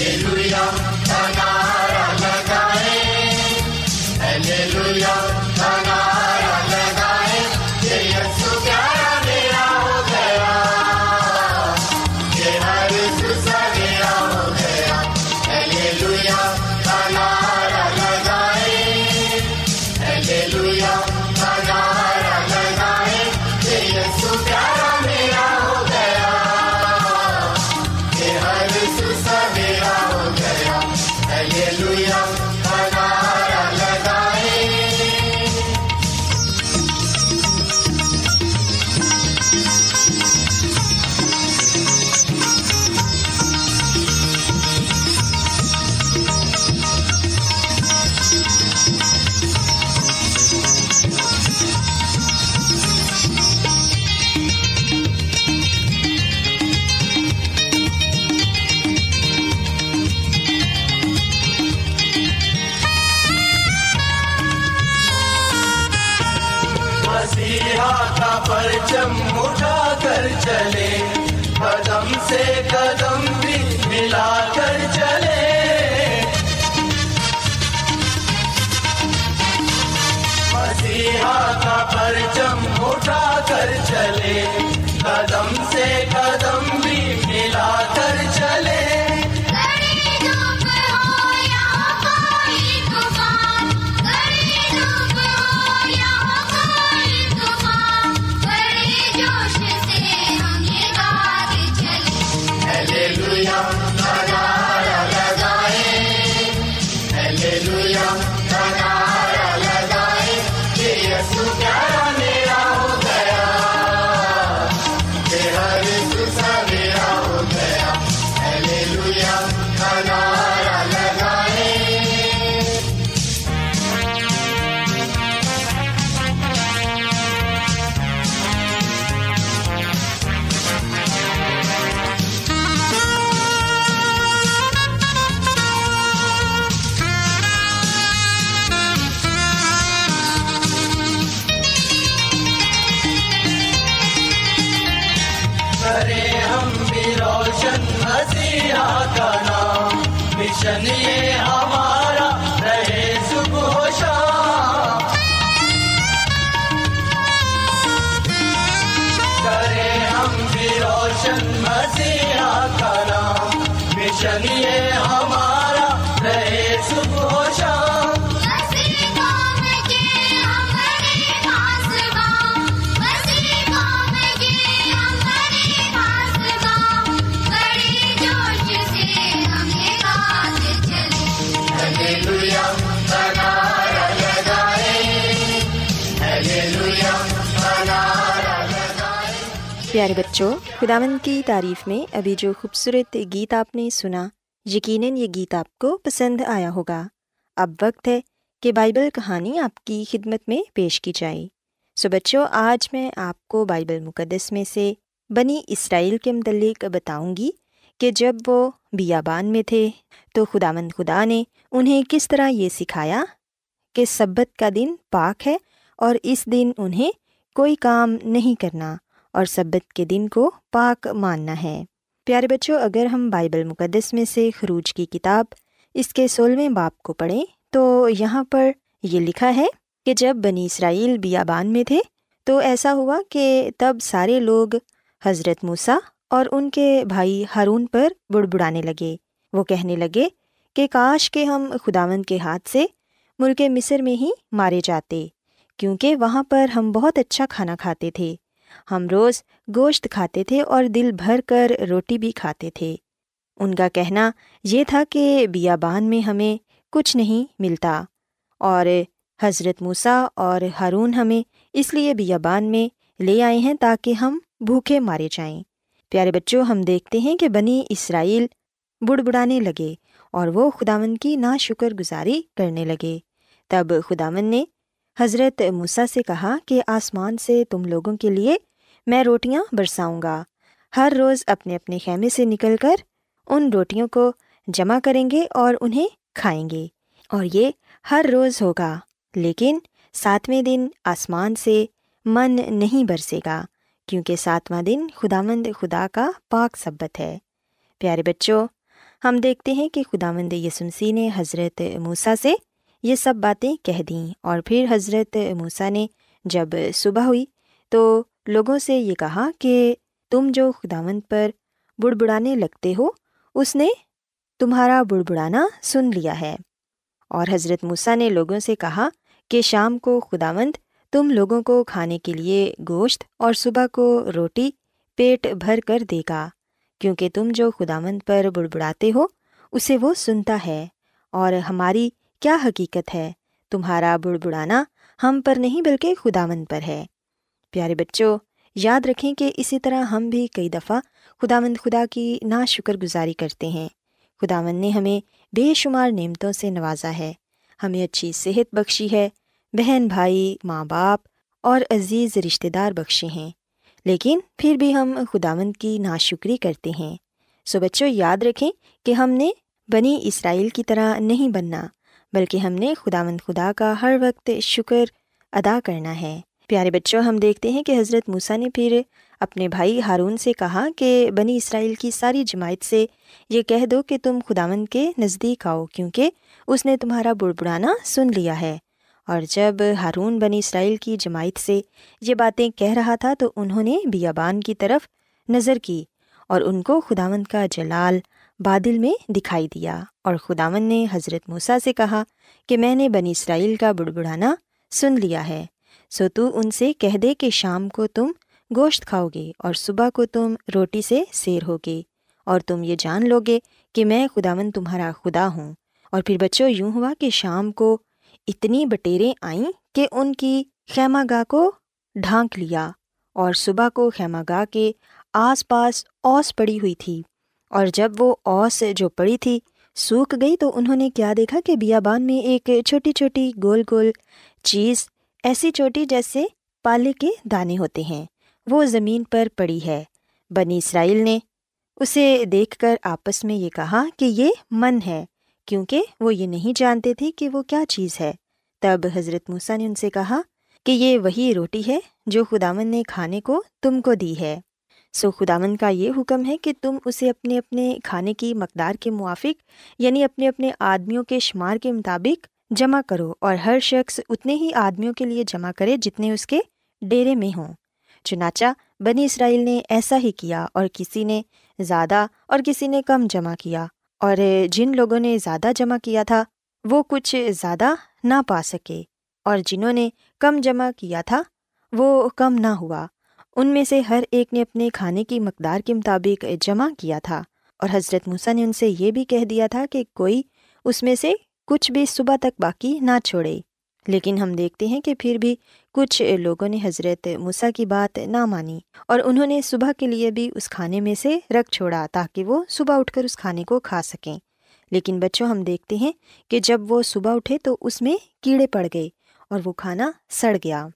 پرچم اٹھا کر چلے قدم سے پیارے بچوں خداون کی تعریف میں ابھی جو خوبصورت گیت آپ نے سنا یقیناً یہ گیت آپ کو پسند آیا ہوگا اب وقت ہے کہ بائبل کہانی آپ کی خدمت میں پیش کی جائے سو بچوں آج میں آپ کو بائبل مقدس میں سے بنی اسرائیل کے متعلق بتاؤں گی کہ جب وہ بیابان میں تھے تو خدا مند خدا نے انہیں کس طرح یہ سکھایا کہ سبت کا دن پاک ہے اور اس دن انہیں کوئی کام نہیں کرنا اور سبت کے دن کو پاک ماننا ہے۔ پیارے بچوں، اگر ہم بائبل مقدس میں سے خروج کی کتاب اس کے سولہویں باپ کو پڑھیں تو یہاں پر یہ لکھا ہے کہ جب بنی اسرائیل بیابان میں تھے تو ایسا ہوا کہ تب سارے لوگ حضرت موسیٰ اور ان کے بھائی ہارون پر بڑبڑانے لگے۔ وہ کہنے لگے کہ کاش کے ہم خداوند کے ہاتھ سے ملک مصر میں ہی مارے جاتے، کیونکہ وہاں پر ہم بہت اچھا کھانا کھاتے تھے۔ ہم روز گوشت کھاتے تھے اور دل بھر کر روٹی بھی کھاتے تھے۔ ان کا کہنا یہ تھا کہ بیابان میں ہمیں کچھ نہیں ملتا اور حضرت موسیٰ اور ہارون ہمیں اس لیے بیابان میں لے آئے ہیں تاکہ ہم بھوکے مارے جائیں۔ پیارے بچوں، ہم دیکھتے ہیں کہ بنی اسرائیل بڑبڑانے لگے اور وہ خداون کی نا شکر گزاری کرنے لگے۔ تب خداون نے حضرت موسیٰ سے کہا کہ آسمان سے تم لوگوں کے لیے میں روٹیاں برساؤں گا۔ ہر روز اپنے اپنے خیمے سے نکل کر ان روٹیوں کو جمع کریں گے اور انہیں کھائیں گے اور یہ ہر روز ہوگا، لیکن ساتویں دن آسمان سے من نہیں برسے گا، کیونکہ ساتواں دن خدا مند خدا کا پاک سبت ہے۔ پیارے بچوں، ہم دیکھتے ہیں کہ خدا مند یسمسی نے حضرت موسیٰ سے یہ سب باتیں کہہ دیں۔ اور پھر حضرت موسیٰ نے جب صبح ہوئی تو لوگوں سے یہ کہا کہ تم جو خداوند پر بڑبڑانے لگتے ہو، اس نے تمہارا بڑبڑانا سن لیا ہے۔ اور حضرت موسیٰ نے لوگوں سے کہا کہ شام کو خداوند تم لوگوں کو کھانے کے لیے گوشت اور صبح کو روٹی پیٹ بھر کر دے گا، کیونکہ تم جو خداوند پر بڑبڑاتے ہو، اسے وہ سنتا ہے۔ اور ہماری کیا حقیقت ہے؟ تمہارا بڑبڑانا ہم پر نہیں بلکہ خداوند پر ہے۔ پیارے بچوں، یاد رکھیں کہ اسی طرح ہم بھی کئی دفعہ خداوند خدا کی نا شکر گزاری کرتے ہیں۔ خداوند نے ہمیں بے شمار نعمتوں سے نوازا ہے۔ ہمیں اچھی صحت بخشی ہے، بہن بھائی، ماں باپ اور عزیز رشتہ دار بخشے ہیں۔ لیکن پھر بھی ہم خداوند کی ناشکری کرتے ہیں۔ سو بچوں، یاد رکھیں کہ ہم نے بنی اسرائیل کی طرح نہیں بننا۔ بلکہ ہم نے خداوند خدا کا ہر وقت شکر ادا کرنا ہے۔ پیارے بچوں، ہم دیکھتے ہیں کہ حضرت موسیٰ نے پھر اپنے بھائی ہارون سے کہا کہ بنی اسرائیل کی ساری جماعت سے یہ کہہ دو کہ تم خداوند کے نزدیک آؤ، کیونکہ اس نے تمہارا بڑبڑانا سن لیا ہے۔ اور جب ہارون بنی اسرائیل کی جماعت سے یہ باتیں کہہ رہا تھا تو انہوں نے بیابان کی طرف نظر کی اور ان کو خداوند کا جلال بادل میں دکھائی دیا اور خداوند نے حضرت موسیٰ سے کہا کہ میں نے بنی اسرائیل کا بڑبڑانا سن لیا ہے، سو تو ان سے کہہ دے کہ شام کو تم گوشت کھاؤ گے اور صبح کو تم روٹی سے سیر ہوگے اور تم یہ جان لو گے کہ میں خداون تمہارا خدا ہوں۔ اور پھر بچوں، یوں ہوا کہ شام کو اتنی بٹیریں آئیں کہ ان کی خیمہ گاہ کو ڈھانک لیا اور صبح کو خیمہ گاہ کے آس پاس اوس پڑی ہوئی تھی۔ اور جب وہ اوس جو پڑی تھی سوکھ گئی تو انہوں نے کیا دیکھا کہ بیابان میں ایک چھوٹی چھوٹی گول گول چیز ایسی چھوٹی جیسے پالے کے دانے ہوتے ہیں۔ وہ زمین پر پڑی ہے۔ بنی اسرائیل نے اسے دیکھ کر آپس میں یہ کہا کہ یہ من ہے، کیونکہ وہ یہ نہیں جانتے تھے کہ وہ کیا چیز ہے۔ تب حضرت موسیٰ نے ان سے کہا کہ یہ وہی روٹی ہے جو خداون نے کھانے کو تم کو دی ہے۔ سو خداون کا یہ حکم ہے کہ تم اسے اپنے اپنے کھانے کی مقدار کے موافق یعنی اپنے اپنے آدمیوں کے شمار کے مطابق جمع کرو اور ہر شخص اتنے ہی آدمیوں کے لیے جمع کرے جتنے اس کے ڈیرے میں ہوں۔ چنانچہ بنی اسرائیل نے ایسا ہی کیا اور کسی نے زیادہ اور کسی نے کم جمع کیا، اور جن لوگوں نے زیادہ جمع کیا تھا وہ کچھ زیادہ نہ پا سکے، اور جنہوں نے کم جمع کیا تھا وہ کم نہ ہوا۔ ان میں سے ہر ایک نے اپنے کھانے کی مقدار کے مطابق جمع کیا تھا۔ اور حضرت موسیٰ نے ان سے یہ بھی کہہ دیا تھا کہ کوئی اس میں سے کچھ بھی صبح تک باقی نہ چھوڑے۔ لیکن ہم دیکھتے ہیں کہ پھر بھی کچھ لوگوں نے حضرت موسیٰ کی بات نہ مانی اور انہوں نے صبح کے لیے بھی اس کھانے میں سے رکھ چھوڑا تاکہ وہ صبح اٹھ کر اس کھانے کو کھا سکیں۔ لیکن بچوں، ہم دیکھتے ہیں کہ جب وہ صبح اٹھے تو اس میں کیڑے پڑ گئے اور وہ کھانا سڑ گیا۔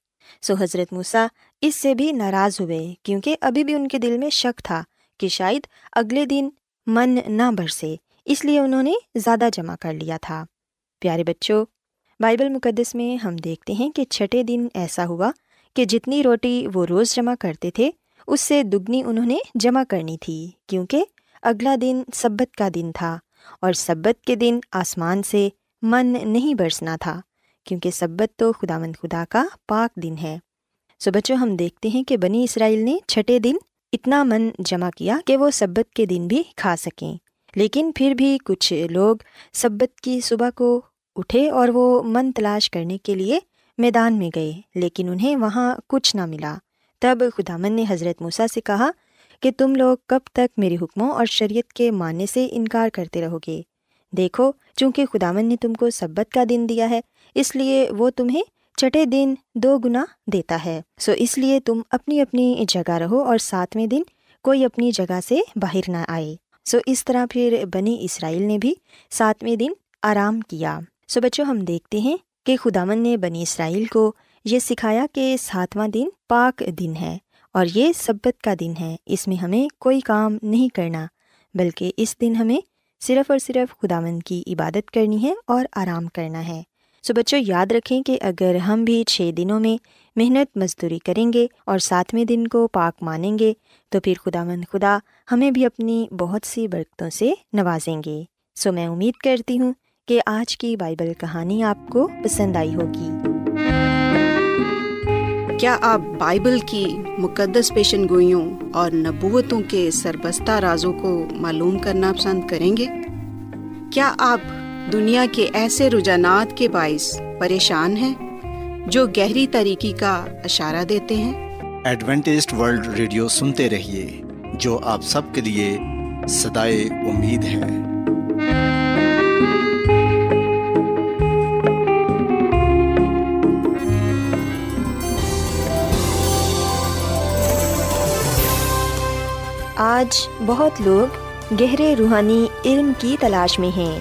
سو حضرت موسیٰ اس سے بھی ناراض ہوئے کیونکہ ابھی بھی ان کے دل میں شک تھا کہ شاید اگلے دن من نہ برسے، اس لیے انہوں نے زیادہ جمع کر لیا تھا۔ پیارے بچوں، بائبل مقدس میں ہم دیکھتے ہیں کہ چھٹے دن ایسا ہوا کہ جتنی روٹی وہ روز جمع کرتے تھے، اس سے دگنی انہوں نے جمع کرنی تھی کیونکہ اگلا دن سبت کا دن تھا اور سبت کے دن آسمان سے من نہیں برسنا تھا۔ کیونکہ سبت تو خدا مند خدا کا پاک دن ہے۔ سو بچوں، ہم دیکھتے ہیں کہ بنی اسرائیل نے چھٹے دن اتنا من جمع کیا کہ وہ سبت کے دن بھی کھا سکیں۔ لیکن پھر بھی کچھ لوگ سبت کی صبح کو اٹھے اور وہ من تلاش کرنے کے لیے میدان میں گئے، لیکن انہیں وہاں کچھ نہ ملا۔ تب خدا من نے حضرت موسیٰ سے کہا کہ تم لوگ کب تک میرے حکموں اور شریعت کے ماننے سے انکار کرتے رہو گے؟ دیکھو، چونکہ خدامن نے تم کو سبت کا دن دیا ہے اس لیے وہ تمہیں چٹے دن دو گنا دیتا ہے۔ سو اس لیے تم اپنی اپنی جگہ رہو اور ساتویں دن کوئی اپنی جگہ سے باہر نہ آئے۔ سو اس طرح پھر بنی اسرائیل نے بھی ساتویں دن آرام کیا۔ سو بچوں، ہم دیکھتے ہیں کہ خدامن نے بنی اسرائیل کو یہ سکھایا کہ ساتواں دن پاک دن ہے اور یہ سبت کا دن ہے۔ اس میں ہمیں کوئی کام نہیں کرنا، بلکہ اس دن ہمیں صرف اور صرف خدامند کی عبادت کرنی ہے اور آرام کرنا ہے۔ سو بچوں، یاد رکھیں کہ اگر ہم بھی چھ دنوں میں محنت مزدوری کریں گے اور ساتویں دن کو پاک مانیں گے، تو پھر خدا مند خدا ہمیں بھی اپنی بہت سی برکتوں سے نوازیں گے۔ سو میں امید کرتی ہوں کہ آج کی بائبل کہانی آپ کو پسند آئی ہوگی۔ کیا آپ بائبل کی مقدس پیشن گوئیوں اور نبوتوں کے سربستہ رازوں کو معلوم کرنا پسند کریں گے؟ کیا آپ دنیا کے ایسے رجحانات کے باعث پریشان ہیں جو گہری طریقے کا اشارہ دیتے ہیں۔ ایڈوینٹسڈ ورلڈ ریڈیو سنتے رہیے جو آپ سب کے لیے صدائے امید ہے۔ آج بہت لوگ گہرے روحانی علم کی تلاش میں ہیں۔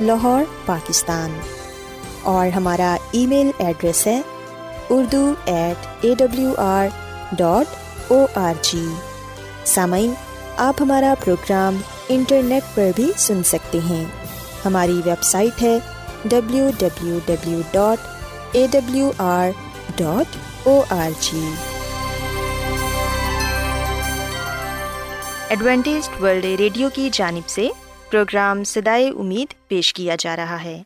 لاہور، پاکستان۔ اور ہمارا ای میل ایڈریس ہے Urdu at A W R dot O R G سامعین، آپ ہمارا پروگرام انٹرنیٹ پر بھی سن سکتے ہیں۔ ہماری ویب سائٹ ہے W W W dot A W R dot O R G Adventist World Radio کی جانب سے پروگرام سدائے امید پیش کیا جا رہا ہے۔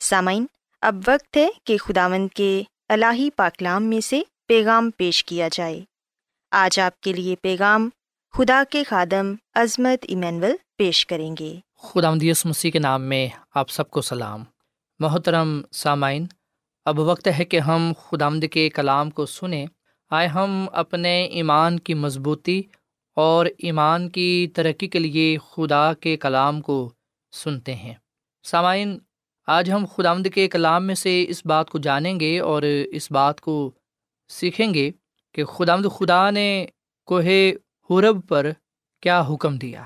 سامعین، اب وقت ہے کہ خداوند کے الہی پاکلام میں سے پیغام پیش کیا جائے۔ آج آپ کے لیے پیغام خدا کے خادم عظمت ایمینول پیش کریں گے۔ خدا مدیس مسیح کے نام میں آپ سب کو سلام۔ محترم سامعین، اب وقت ہے کہ ہم خدا مد کے کلام کو سنیں۔ آئے ہم اپنے ایمان کی مضبوطی اور ایمان کی ترقی کے لیے خدا کے کلام کو سنتے ہیں۔ سامعین، آج ہم خدا آمد کے کلام میں سے اس بات کو جانیں گے اور اس بات کو سیکھیں گے کہ خدا آمد خدا نے کوہ حرب پر کیا حکم دیا۔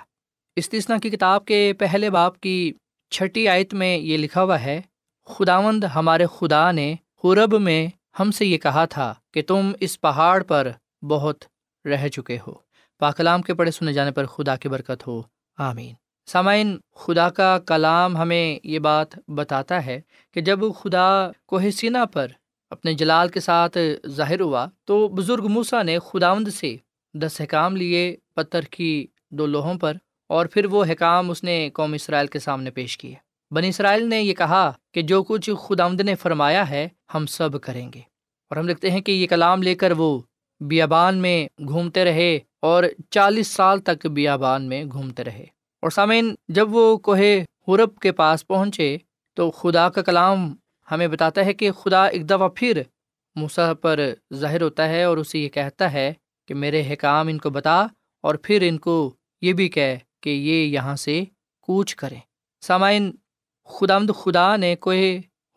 استثنا کی کتاب کے پہلے باپ کی چھٹی آیت میں یہ لکھا ہوا ہے، خداوند ہمارے خدا نے حرب میں ہم سے یہ کہا تھا کہ تم اس پہاڑ پر بہت رہ چکے ہو۔ پاکلام کے پڑھے سنے جانے پر خدا کی برکت ہو۔ آمین۔ سامعین، خدا کا کلام ہمیں یہ بات بتاتا ہے کہ جب خدا کوہ سینا پر اپنے جلال کے ساتھ ظاہر ہوا تو بزرگ موسا نے خداوند سے دس حکام لیے، پتھر کی دو لوہوں پر، اور پھر وہ حکام اس نے قوم اسرائیل کے سامنے پیش کیے۔ بنی اسرائیل نے یہ کہا کہ جو کچھ خداوند نے فرمایا ہے ہم سب کریں گے۔ اور ہم دیکھتے ہیں کہ یہ کلام لے کر وہ بیابان میں گھومتے رہے اور چالیس سال تک بیابان میں گھومتے رہے۔ اور سامعین، جب وہ کوہ حرب کے پاس پہنچے تو خدا کا کلام ہمیں بتاتا ہے کہ خدا ایک دفعہ پھر موسا پر ظاہر ہوتا ہے اور اسے یہ کہتا ہے کہ میرے حکام ان کو بتا اور پھر ان کو یہ بھی کہہ کہ یہ یہاں سے کوچ کریں۔ سامعین خدامد خدا نے کوہ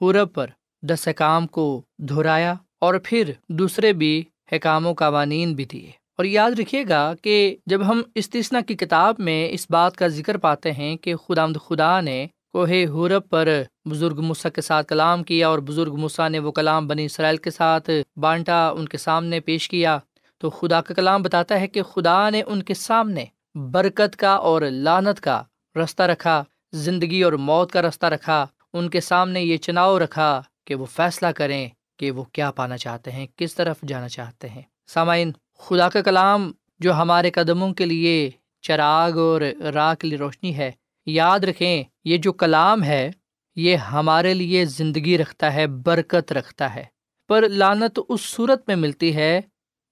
حورب پر دس حکام کو دہرایا اور پھر دوسرے بھی حکام و قوانین بھی دیے۔ اور یاد رکھیے گا کہ جب ہم استثنا کی کتاب میں اس بات کا ذکر پاتے ہیں کہ خدا خدا نے کوہ حورب پر بزرگ مسا کے ساتھ کلام کیا اور بزرگ مسا نے وہ کلام بنی اسرائیل کے ساتھ بانٹا، ان کے سامنے پیش کیا، تو خدا کا کلام بتاتا ہے کہ خدا نے ان کے سامنے برکت کا اور لانت کا رستہ رکھا، زندگی اور موت کا رستہ رکھا، ان کے سامنے یہ چناؤ رکھا کہ وہ فیصلہ کریں کہ وہ کیا پانا چاہتے ہیں، کس طرف جانا چاہتے ہیں۔ سامعین خدا کا کلام جو ہمارے قدموں کے لیے چراغ اور راہ کے لیے روشنی ہے۔ یاد رکھیں، یہ جو کلام ہے، یہ ہمارے لیے زندگی رکھتا ہے، برکت رکھتا ہے۔ پر لانت اس صورت میں ملتی ہے،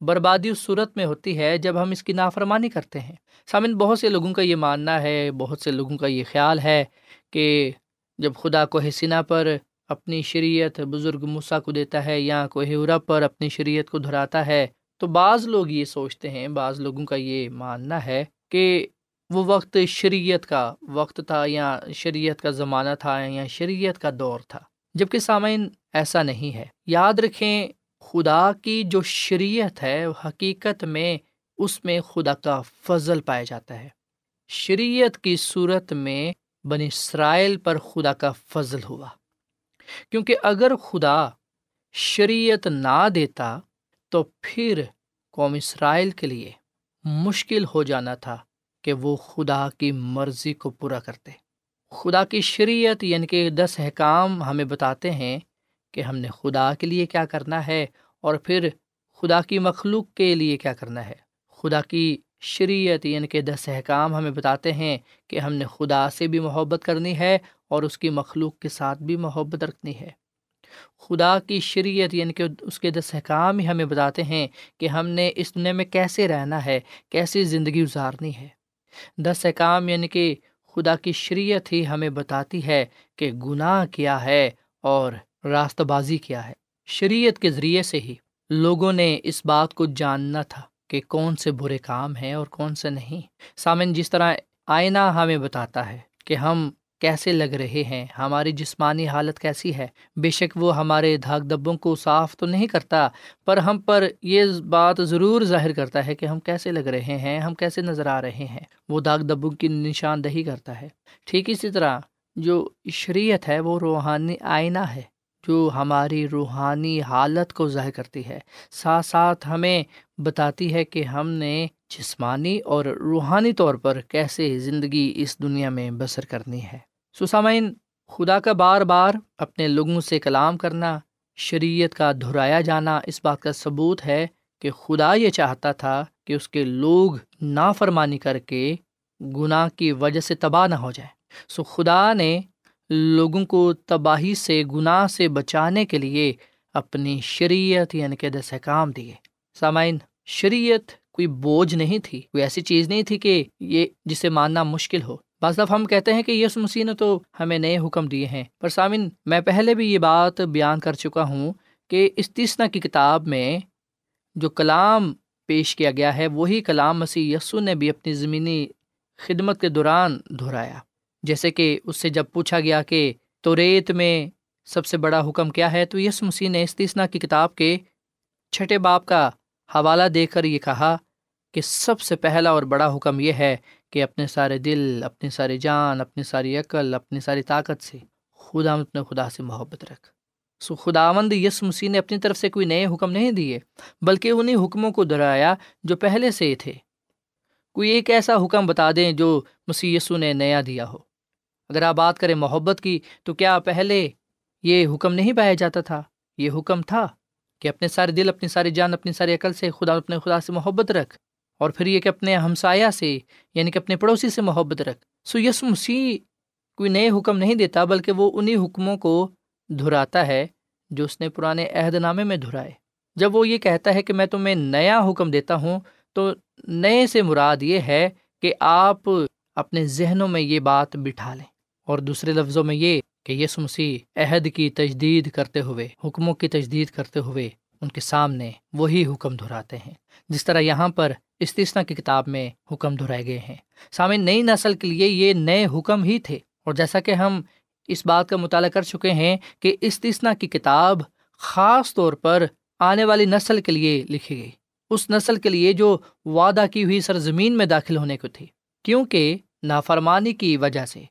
بربادی اس صورت میں ہوتی ہے جب ہم اس کی نافرمانی کرتے ہیں۔ سامن بہت سے لوگوں کا یہ ماننا ہے، بہت سے لوگوں کا یہ خیال ہے کہ جب خدا کو حسینہ پر اپنی شریعت بزرگ مسا کو دیتا ہے یا کوئی عرب پر اپنی شریعت کو دہراتا ہے تو بعض لوگ یہ سوچتے ہیں، بعض لوگوں کا یہ ماننا ہے کہ وہ وقت شریعت کا وقت تھا یا شریعت کا زمانہ تھا یا شریعت کا دور تھا۔ جبکہ سامعین ایسا نہیں ہے۔ یاد رکھیں، خدا کی جو شریعت ہے حقیقت میں اس میں خدا کا فضل پایا جاتا ہے۔ شریعت کی صورت میں بن اسرائیل پر خدا کا فضل ہوا۔ کیونکہ اگر خدا شریعت نہ دیتا تو پھر قوم اسرائیل کے لیے مشکل ہو جانا تھا کہ وہ خدا کی مرضی کو پورا کرتے۔ خدا کی شریعت یعنی کہ دس احکام ہمیں بتاتے ہیں کہ ہم نے خدا کے لیے کیا کرنا ہے اور پھر خدا کی مخلوق کے لیے کیا کرنا ہے۔ خدا کی شریعت یعنی کہ دس احکام ہمیں بتاتے ہیں کہ ہم نے خدا سے بھی محبت کرنی ہے اور اس کی مخلوق کے ساتھ بھی محبت رکھنی ہے۔ خدا کی شریعت یعنی کہ اس کے دس احکام ہی ہمیں بتاتے ہیں کہ ہم نے اس دنیا میں کیسے رہنا ہے کیسی زندگی گزارنی ہے۔ دس احکام یعنی کہ خدا کی شریعت ہی ہمیں بتاتی ہے کہ گناہ کیا ہے اور راست بازی کیا ہے۔ شریعت کے ذریعے سے ہی لوگوں نے اس بات کو جاننا تھا کہ کون سے برے کام ہیں اور کون سے نہیں۔ سامن، جس طرح آئینہ ہمیں بتاتا ہے کہ ہم کیسے لگ رہے ہیں؟ ہماری جسمانی حالت کیسی ہے؟ بے شک وہ ہمارے دھاگ دبوں کو صاف تو نہیں کرتا، پر ہم پر یہ بات ضرور ظاہر کرتا ہے کہ ہم کیسے لگ رہے ہیں، ہم کیسے نظر آ رہے ہیں۔ وہ داغ دبوں کی نشاندہی کرتا ہے۔ ٹھیک اسی طرح، جو شریعت ہے، وہ روحانی آئینہ ہے، جو ہماری روحانی حالت کو ظاہر کرتی ہے۔ ساتھ ساتھ ہمیں بتاتی ہے کہ ہم نے جسمانی اور روحانی طور پر کیسے زندگی اس دنیا میں بسر کرنی ہے۔ سسامین، خدا کا بار بار اپنے لوگوں سے کلام کرنا، شریعت کا دہرایا جانا، اس بات کا ثبوت ہے کہ خدا یہ چاہتا تھا کہ اس کے لوگ نافرمانی کر کے گناہ کی وجہ سے تباہ نہ ہو جائے سو خدا نے لوگوں کو تباہی سے، گناہ سے بچانے کے لیے اپنی شریعت یعنی کہ دس احکام دیے۔ سامعین، شریعت کوئی بوجھ نہیں تھی، کوئی ایسی چیز نہیں تھی کہ یہ جسے ماننا مشکل ہو۔ بعض دفعہ ہم کہتے ہیں کہ یس مسیح نے تو ہمیں نئے حکم دیے ہیں، پر سامن میں پہلے بھی یہ بات بیان کر چکا ہوں کہ استثنا کی کتاب میں جو کلام پیش کیا گیا ہے، وہی کلام مسیح یسو نے بھی اپنی زمینی خدمت کے دوران دہرایا۔ جیسے کہ اس سے جب پوچھا گیا کہ تو ریت میں سب سے بڑا حکم کیا ہے، تو یس مسیح نے استثنا کی کتاب کے چھٹے باپ کا حوالہ دے کر یہ کہا کہ سب سے پہلا اور بڑا حکم یہ ہے کہ اپنے سارے دل، اپنی ساری جان، اپنی ساری عقل، اپنی ساری طاقت سے خدا اپنے خدا سے محبت رکھ۔ سو خداوند یس مسیح نے اپنی طرف سے کوئی نئے حکم نہیں دیے، بلکہ انہیں حکموں کو دہرایا جو پہلے سے ہی تھے۔ کوئی ایک ایسا حکم بتا دیں جو مسی یسو نے نیا دیا ہو۔ اگر آپ بات کریں محبت کی، تو کیا پہلے یہ حکم نہیں پایا جاتا تھا؟ یہ حکم تھا کہ اپنے سارے دل، اپنی ساری جان، اپنی ساری عقل سے خدا اپنے خدا سے محبت رکھ۔ اور پھر یہ کہ اپنے ہمسایہ سے یعنی کہ اپنے پڑوسی سے محبت رکھ۔ سو یس مسیح کوئی نئے حکم نہیں دیتا، بلکہ وہ انہیں حکموں کو دہراتا ہے جو اس نے پرانے عہد نامے میں دہرائے جب وہ یہ کہتا ہے کہ میں تمہیں نیا حکم دیتا ہوں، تو نئے سے مراد یہ ہے کہ آپ اپنے ذہنوں میں یہ بات بٹھا لیں۔ اور دوسرے لفظوں میں یہ کہ یس مسیح عہد کی تجدید کرتے ہوئے، حکموں کی تجدید کرتے ہوئے ان کے سامنے وہی حکم دہراتے ہیں، جس طرح یہاں پر استثنا کی کتاب میں حکم دہرائے گئے ہیں۔ سامعین، نئی نسل کے لیے یہ نئے حکم ہی تھے، اور جیسا کہ ہم اس بات کا مطالعہ کر چکے ہیں کہ استثنا کی کتاب خاص طور پر آنے والی نسل کے لیے لکھی گئی۔ اس نسل کے لیے جو وعدہ کی ہوئی سرزمین میں داخل ہونے کو تھی، کیونکہ نافرمانی کی وجہ سے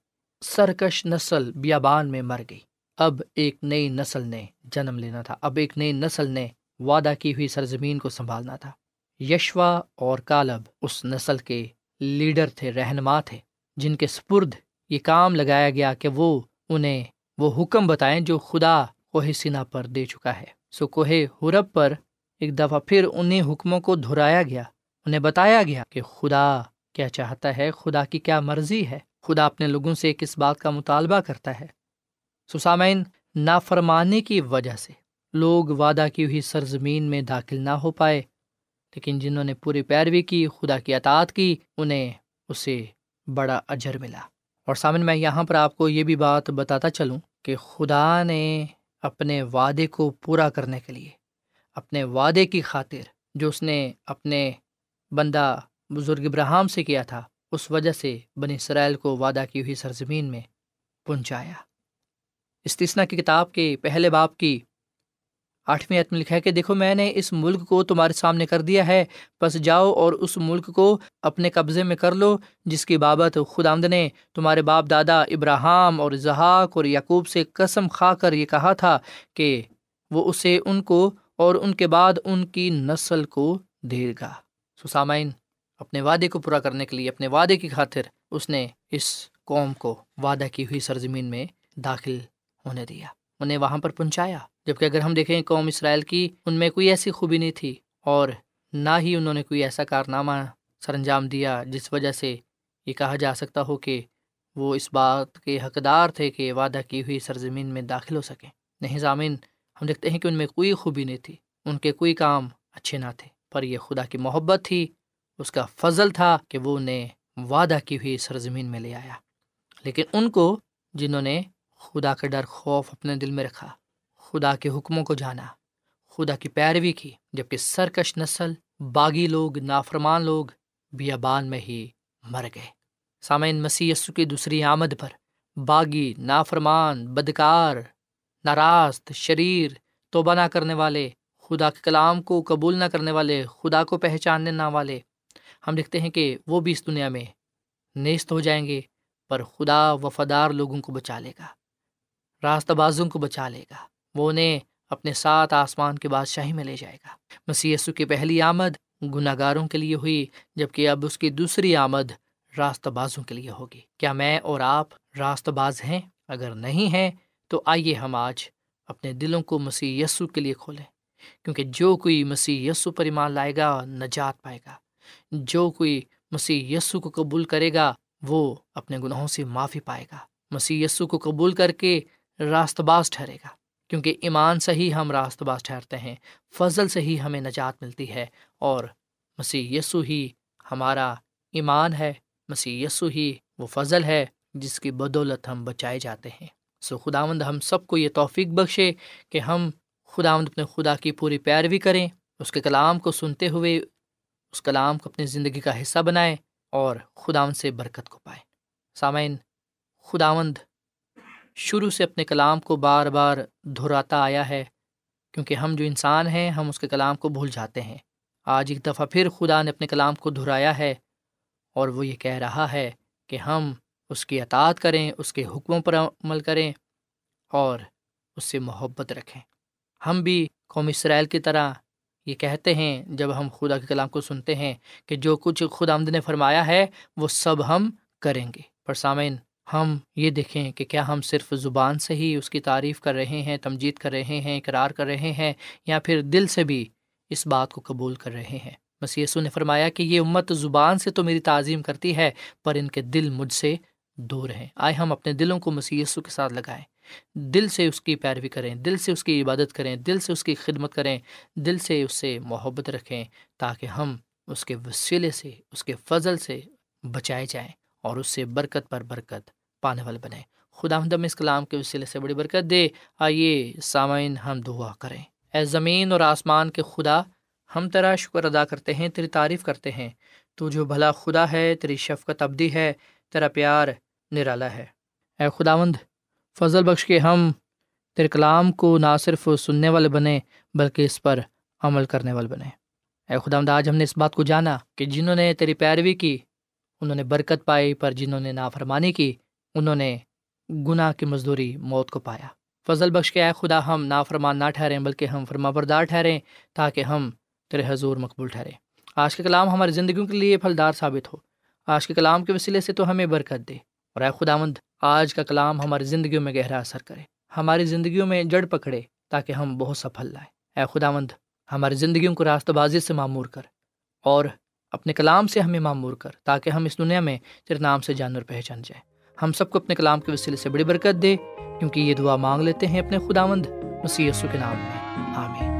سرکش نسل بیابان میں مر گئی۔ اب ایک نئی نسل نے جنم لینا تھا، اب ایک نئی نسل نے وعدہ کی ہوئی سرزمین کو سنبھالنا تھا۔ یشوا اور کالب اس نسل کے لیڈر تھے، رہنما تھے، جن کے سپرد یہ کام لگایا گیا کہ وہ انہیں وہ حکم بتائیں جو خدا کوہ سینا پر دے چکا ہے۔ سو کوہ حرب پر ایک دفعہ پھر انہیں حکموں کو دہرایا گیا، انہیں بتایا گیا کہ خدا کیا چاہتا ہے، خدا کی کیا مرضی ہے۔ خدا اپنے لوگوں سے کس بات کا مطالبہ کرتا ہے؟ سسامین نافرمانے کی وجہ سے لوگ وعدہ کی ہوئی سرزمین میں داخل نہ ہو پائے۔ لیکن جنہوں نے پوری پیروی کی، خدا کی اطاعت کی، انہیں اسے بڑا اجر ملا۔ اور سامن، میں یہاں پر آپ کو یہ بھی بات بتاتا چلوں کہ خدا نے اپنے وعدے کو پورا کرنے کے لیے، اپنے وعدے کی خاطر جو اس نے اپنے بندہ بزرگ ابراہم سے کیا تھا، اس وجہ سے بنی اسرائیل کو وعدہ کی ہوئی سرزمین میں پہنچایا۔ استثنا کی کتاب کے پہلے باپ کی آٹھویں عتم لکھا ہے کہ دیکھو میں نے اس ملک کو تمہارے سامنے کر دیا ہے بس جاؤ اور اس ملک کو اپنے قبضے میں کر لو، جس کی بابت خود آمد نے تمہارے باپ دادا ابراہم اور اظہاق اور یعقوب سے قسم کھا کر یہ کہا تھا کہ وہ اسے ان کو اور ان کے بعد ان کی نسل کو دے گا۔ سسامین اپنے وعدے کو پورا کرنے کے لیے، اپنے وعدے کی خاطر اس نے اس قوم کو وعدہ کی ہوئی سرزمین میں داخل ہونے دیا۔ انہیں وہاں پر پہنچایا جبکہ اگر ہم دیکھیں قوم اسرائیل کی، ان میں کوئی ایسی خوبی نہیں تھی اور نہ ہی انہوں نے کوئی ایسا کارنامہ سر انجام دیا جس وجہ سے یہ کہا جا سکتا ہو کہ وہ اس بات کے حقدار تھے کہ وعدہ کی ہوئی سرزمین میں داخل ہو سکیں۔ نہیں ضامین ہم دیکھتے ہیں کہ ان میں کوئی خوبی نہیں تھی، ان کے کوئی کام اچھے نہ تھے، پر یہ خدا کی محبت تھی، اس کا فضل تھا کہ وہ انہیں وعدہ کی ہوئی سرزمین میں لے آیا۔ لیکن ان کو جنہوں نے خدا کا ڈر خوف اپنے دل میں رکھا، خدا کے حکموں کو جانا، خدا کی پیروی کی جبکہ سرکش نسل، باغی لوگ، نافرمان لوگ بیابان میں ہی مر گئے۔ سامعین، مسیح کی دوسری آمد پر باغی، نافرمان، بدکار ناراست شریر، توبہ نہ کرنے والے، خدا کے کلام کو قبول نہ کرنے والے، خدا کو پہچاننے نہ والے، ہم دیکھتے ہیں کہ وہ بھی اس دنیا میں نیست ہو جائیں گے، پر خدا وفادار لوگوں کو بچا لے گا۔ راستہ بازوں کو بچا لے گا۔ وہ انہیں اپنے ساتھ آسمان کے بادشاہی میں لے جائے گا۔ مسی کی پہلی آمد گناہ گاروں کے لیے ہوئی جبکہ اب اس کی دوسری آمد راستہ بازوں کے لیے ہوگی۔ کیا میں اور آپ راست باز ہیں؟ اگر نہیں ہیں، تو آئیے ہم آج اپنے دلوں کو مسیح یسو کے لیے کھولیں۔ کیونکہ جو کوئی مسیح یسو پر ایمان لائے گا، نجات پائے گا۔ جو کوئی مسیح یسو کو قبول کرے گا، وہ اپنے گناہوں سے معافی پائے گا۔ مسیح یسو کو قبول کر کے راست باز ٹھہرے گا۔ کیونکہ ایمان سے ہی ہم راست باز ٹھہرتے ہیں، فضل سے ہی ہمیں نجات ملتی ہے، اور مسیح یسو ہی ہمارا ایمان ہے، مسیح یسو ہی وہ فضل ہے جس کی بدولت ہم بچائے جاتے ہیں۔ سو خداوند ہم سب کو یہ توفیق بخشے کہ ہم خداوند اپنے خدا کی پوری پیروی کریں، اس کے کلام کو سنتے ہوئے اس کلام کو اپنی زندگی کا حصہ بنائیں اور خداوند سے برکت کو پائیں۔ سامعین، خداوند شروع سے اپنے کلام کو بار بار دہراتا آیا ہے۔ کیونکہ ہم جو انسان ہیں، ہم اس کے کلام کو بھول جاتے ہیں۔ آج ایک دفعہ پھر خدا نے اپنے کلام کو دہرایا ہے اور وہ یہ کہہ رہا ہے کہ ہم اس کی اطاعت کریں، اس کے حکموں پر عمل کریں اور اس سے محبت رکھیں۔ ہم بھی قوم اسرائیل کی طرح یہ کہتے ہیں، جب ہم خدا کے کلام کو سنتے ہیں کہ جو کچھ خدا آمد نے فرمایا ہے، وہ سب ہم کریں گے۔ پر سامعین ہم یہ دیکھیں کہ کیا ہم صرف زبان سے ہی اس کی تعریف کر رہے ہیں، تمجید کر رہے ہیں، اقرار کر رہے ہیں، یا پھر دل سے بھی اس بات کو قبول کر رہے ہیں؟ بس یسو نے فرمایا کہ یہ امت زبان سے تو میری تعظیم کرتی ہے، پر ان کے دل مجھ سے دور ہیں۔ آئے ہم اپنے دلوں کو یسو کے ساتھ لگائیں۔ دل سے اس کی پیروی کریں، دل سے اس کی عبادت کریں، دل سے اس کی خدمت کریں، دل سے اس سے محبت رکھیں، تاکہ ہم اس کے وسیلے سے، اس کے فضل سے بچائے جائیں۔ اور اس سے برکت پر برکت پانے والے بنے۔ خدا ہم اس کلام کے وسیلے سے بڑی برکت دے۔ آئیے سامعین ہم دعا کریں۔ اے زمین اور آسمان کے خدا، ہم تیرا شکر ادا کرتے ہیں، تیری تعریف کرتے ہیں۔ تو جو بھلا خدا ہے، تیری شفقت ابدی ہے، تیرا پیار نرالا ہے۔ اے خداوند، فضل بخش کے ہم تیرے کلام کو نہ صرف سننے والے بنے، بلکہ اس پر عمل کرنے والے بنے۔ اے خداوند، آج ہم نے اس بات کو جانا کہ جنہوں نے تیری پیروی کی انہوں نے برکت پائی، پر جنہوں نے نافرمانی کی، انہوں نے گناہ کی مزدوری موت کو پایا۔ فضل بخش کے اے خدا، ہم نافرمان نہ ٹھہریں، بلکہ ہم فرما بردار ٹھہریں تاکہ ہم تیرے حضور مقبول ٹھہریں۔ آج کے کلام ہماری زندگیوں کے لیے پھلدار ثابت ہو۔ آج کے کلام کے وسیلے سے تو ہمیں برکت دے۔ اور اے خداوند، آج کا کلام ہماری زندگیوں میں گہرا اثر کرے۔ ہماری زندگیوں میں جڑ پکڑے تاکہ ہم بہت سا پھل لائیں۔ اے خداوند، ہماری زندگیوں کو راستہ بازی سے معمور کر اور اپنے کلام سے ہمیں معمور کر، تاکہ ہم اس دنیا میں تیرے نام سے جانور پہچان جائیں۔ ہم سب کو اپنے کلام کے وسیلے سے بڑی برکت دے، کیونکہ یہ دعا مانگ لیتے ہیں اپنے خداوند مسیح یسو کے نام میں۔ آمین۔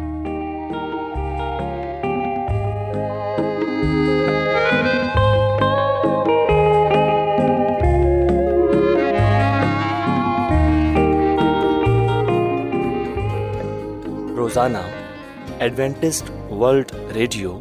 روزانہ ایڈوینٹسٹ ورلڈ ریڈیو